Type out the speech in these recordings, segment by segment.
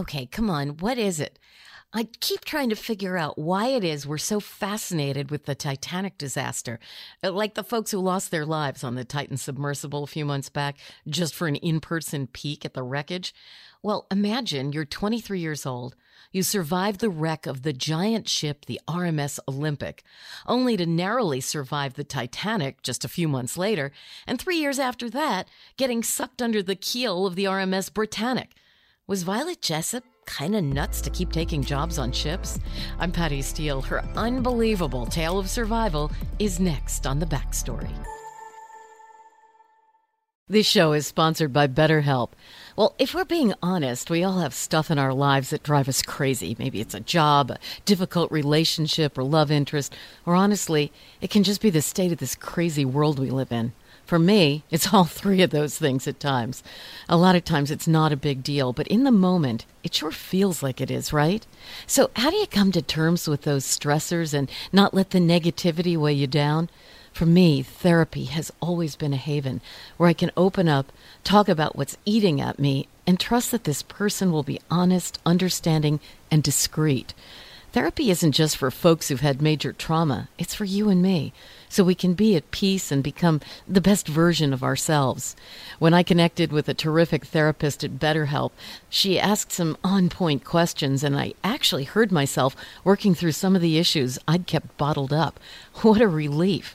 Okay, come on. What is it? I keep trying to figure out why it is we're so fascinated with the Titanic disaster. Uh, Like the folks who lost their lives on the Titan submersible a few months back just for an in person peek at the wreckage. Well, imagine you're 23 years old. You survived the wreck of the giant ship, the RMS Olympic, only to narrowly survive the Titanic just a few months later, and three years after that, getting sucked under the keel of the RMS Britannic. Was Violet Jessop kind of nuts to keep taking jobs on ships? I'm Patty Steele. Her unbelievable tale of survival is next on The Backstory. This show is sponsored by BetterHelp. Well, if we're being honest, we all have stuff in our lives that drive us crazy. Maybe it's a job, a difficult relationship, or love interest, or honestly, it can just be the state of this crazy world we live in. For me, it's all three of those things at times. A lot of times it's not a big deal, but in the moment, it sure feels like it is, right? So, how do you come to terms with those stressors and not let the negativity weigh you down? For me, therapy has always been a haven where I can open up, talk about what's eating at me, and trust that this person will be honest, understanding, and discreet. Therapy isn't just for folks who've had major trauma, it's for you and me, so we can be at peace and become the best version of ourselves. When I connected with a terrific therapist at BetterHelp, she asked some on point questions, and I actually heard myself working through some of the issues I'd kept bottled up. What a relief!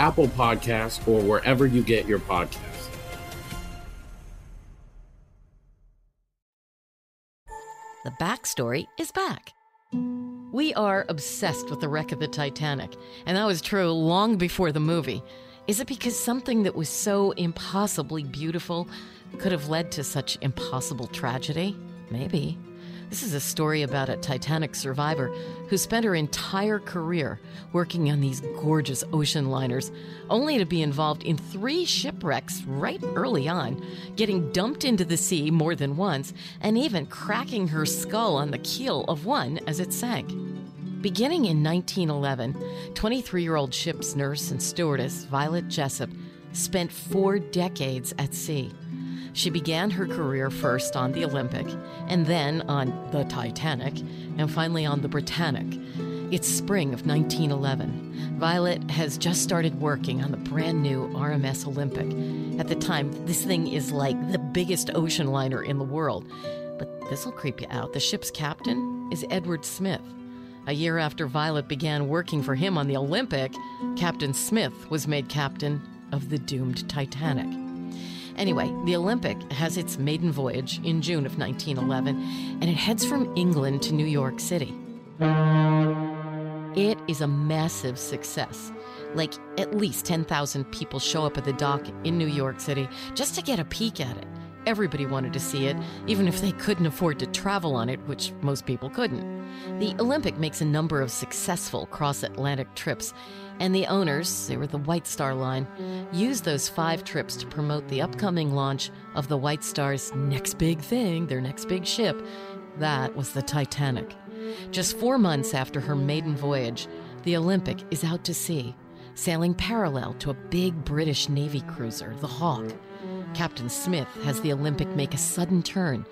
Apple Podcasts, or wherever you get your podcasts. The backstory is back. We are obsessed with the wreck of the Titanic, and that was true long before the movie. Is it because something that was so impossibly beautiful could have led to such impossible tragedy? Maybe. This is a story about a Titanic survivor who spent her entire career working on these gorgeous ocean liners, only to be involved in three shipwrecks right early on, getting dumped into the sea more than once, and even cracking her skull on the keel of one as it sank. Beginning in 1911, 23 year old ship's nurse and stewardess Violet Jessop spent four decades at sea. She began her career first on the Olympic, and then on the Titanic, and finally on the Britannic. It's spring of 1911. Violet has just started working on the brand new RMS Olympic. At the time, this thing is like the biggest ocean liner in the world. But this'll creep you out. The ship's captain is Edward Smith. A year after Violet began working for him on the Olympic, Captain Smith was made captain of the doomed Titanic. Anyway, the Olympic has its maiden voyage in June of 1911, and it heads from England to New York City. It is a massive success. Like, at least 10,000 people show up at the dock in New York City just to get a peek at it. Everybody wanted to see it, even if they couldn't afford to travel on it, which most people couldn't. The Olympic makes a number of successful cross Atlantic trips, and the owners, they were the White Star Line, used those five trips to promote the upcoming launch of the White Star's next big thing, their next big ship. That was the Titanic. Just four months after her maiden voyage, the Olympic is out to sea, sailing parallel to a big British Navy cruiser, the Hawk. Captain Smith has the Olympic make a sudden turn,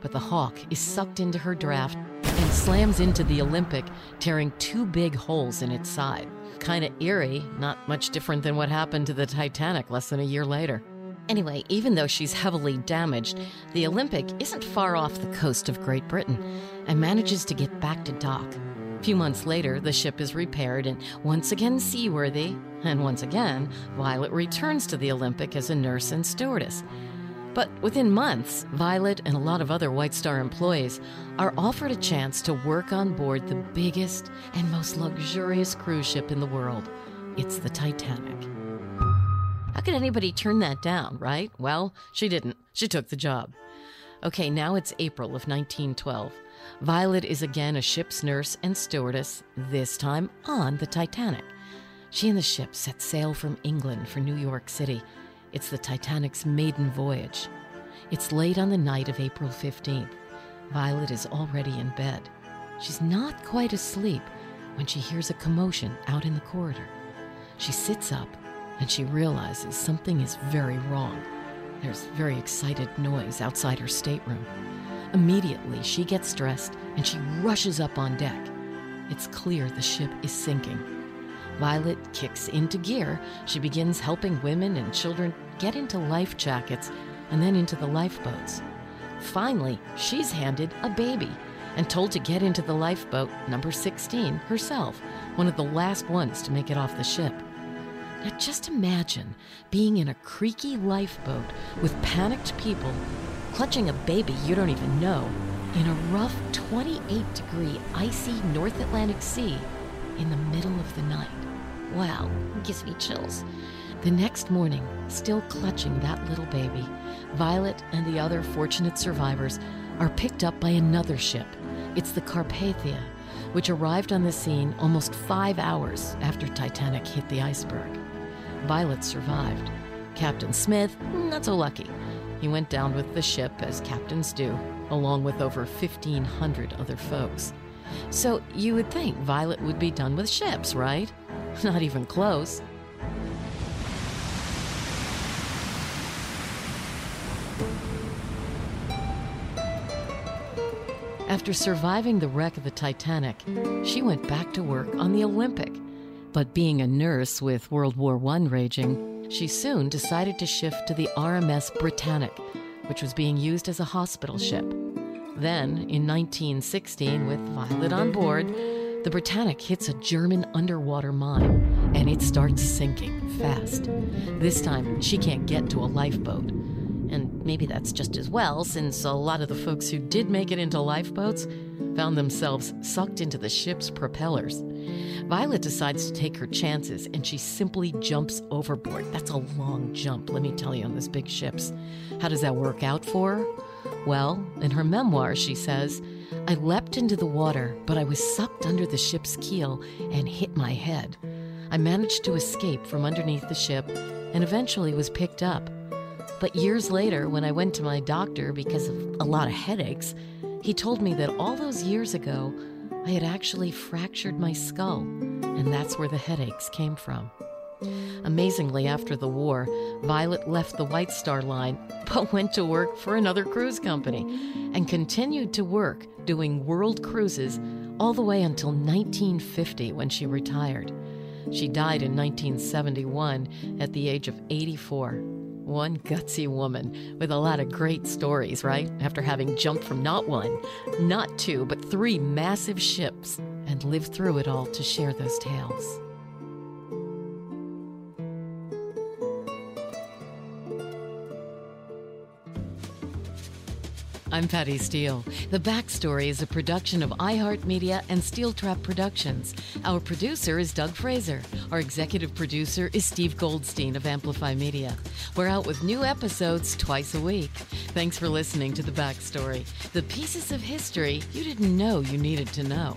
but the Hawk is sucked into her draft and slams into the Olympic, tearing two big holes in its side. Kinda eerie, not much different than what happened to the Titanic less than a year later. Anyway, even though she's heavily damaged, the Olympic isn't far off the coast of Great Britain and manages to get back to dock. A few months later, the ship is repaired and once again seaworthy, and once again, Violet returns to the Olympic as a nurse and stewardess. But within months, Violet and a lot of other White Star employees are offered a chance to work on board the biggest and most luxurious cruise ship in the world. It's the Titanic. How could anybody turn that down, right? Well, she didn't. She took the job. Okay, now it's April of 1912. Violet is again a ship's nurse and stewardess, this time on the Titanic. She and the ship set sail from England for New York City. It's the Titanic's maiden voyage. It's late on the night of April 15th. Violet is already in bed. She's not quite asleep when she hears a commotion out in the corridor. She sits up and she realizes something is very wrong. There's very excited noise outside her stateroom. Immediately, she gets dressed and she rushes up on deck. It's clear the ship is sinking. Violet kicks into gear. She begins helping women and children get into life jackets and then into the lifeboats. Finally, she's handed a baby and told to get into the lifeboat number 16 herself, one of the last ones to make it off the ship. Now just imagine being in a creaky lifeboat with panicked people, clutching a baby you don't even know, in a rough 28 degree icy North Atlantic Sea in the middle of the night. Wow, gives me chills. The next morning, still clutching that little baby, Violet and the other fortunate survivors are picked up by another ship. It's the Carpathia, which arrived on the scene almost five hours after Titanic hit the iceberg. Violet survived. Captain Smith, not so lucky. He went down with the ship, as captains do, along with over 1,500 other folks. So you would think Violet would be done with ships, right? Not even close. After surviving the wreck of the Titanic, she went back to work on the Olympic. But being a nurse with World War I raging, she soon decided to shift to the RMS Britannic, which was being used as a hospital ship. Then, in 1916, with Violet on board, the Britannic hits a German underwater mine and it starts sinking fast. This time, she can't get to a lifeboat. Maybe that's just as well, since a lot of the folks who did make it into lifeboats found themselves sucked into the ship's propellers. Violet decides to take her chances and she simply jumps overboard. That's a long jump, let me tell you, on those big ships. How does that work out for her? Well, in her memoir, she says, I leapt into the water, but I was sucked under the ship's keel and hit my head. I managed to escape from underneath the ship and eventually was picked up. But years later, when I went to my doctor because of a lot of headaches, he told me that all those years ago, I had actually fractured my skull, and that's where the headaches came from. Amazingly, after the war, Violet left the White Star Line but went to work for another cruise company and continued to work doing world cruises all the way until 1950 when she retired. She died in 1971 at the age of 84. One gutsy woman with a lot of great stories, right? After having jumped from not one, not two, but three massive ships and lived through it all to share those tales. I'm Patty Steele. The Backstory is a production of iHeartMedia and Steel Trap Productions. Our producer is Doug Fraser. Our executive producer is Steve Goldstein of Amplify Media. We're out with new episodes twice a week. Thanks for listening to The Backstory, the pieces of history you didn't know you needed to know.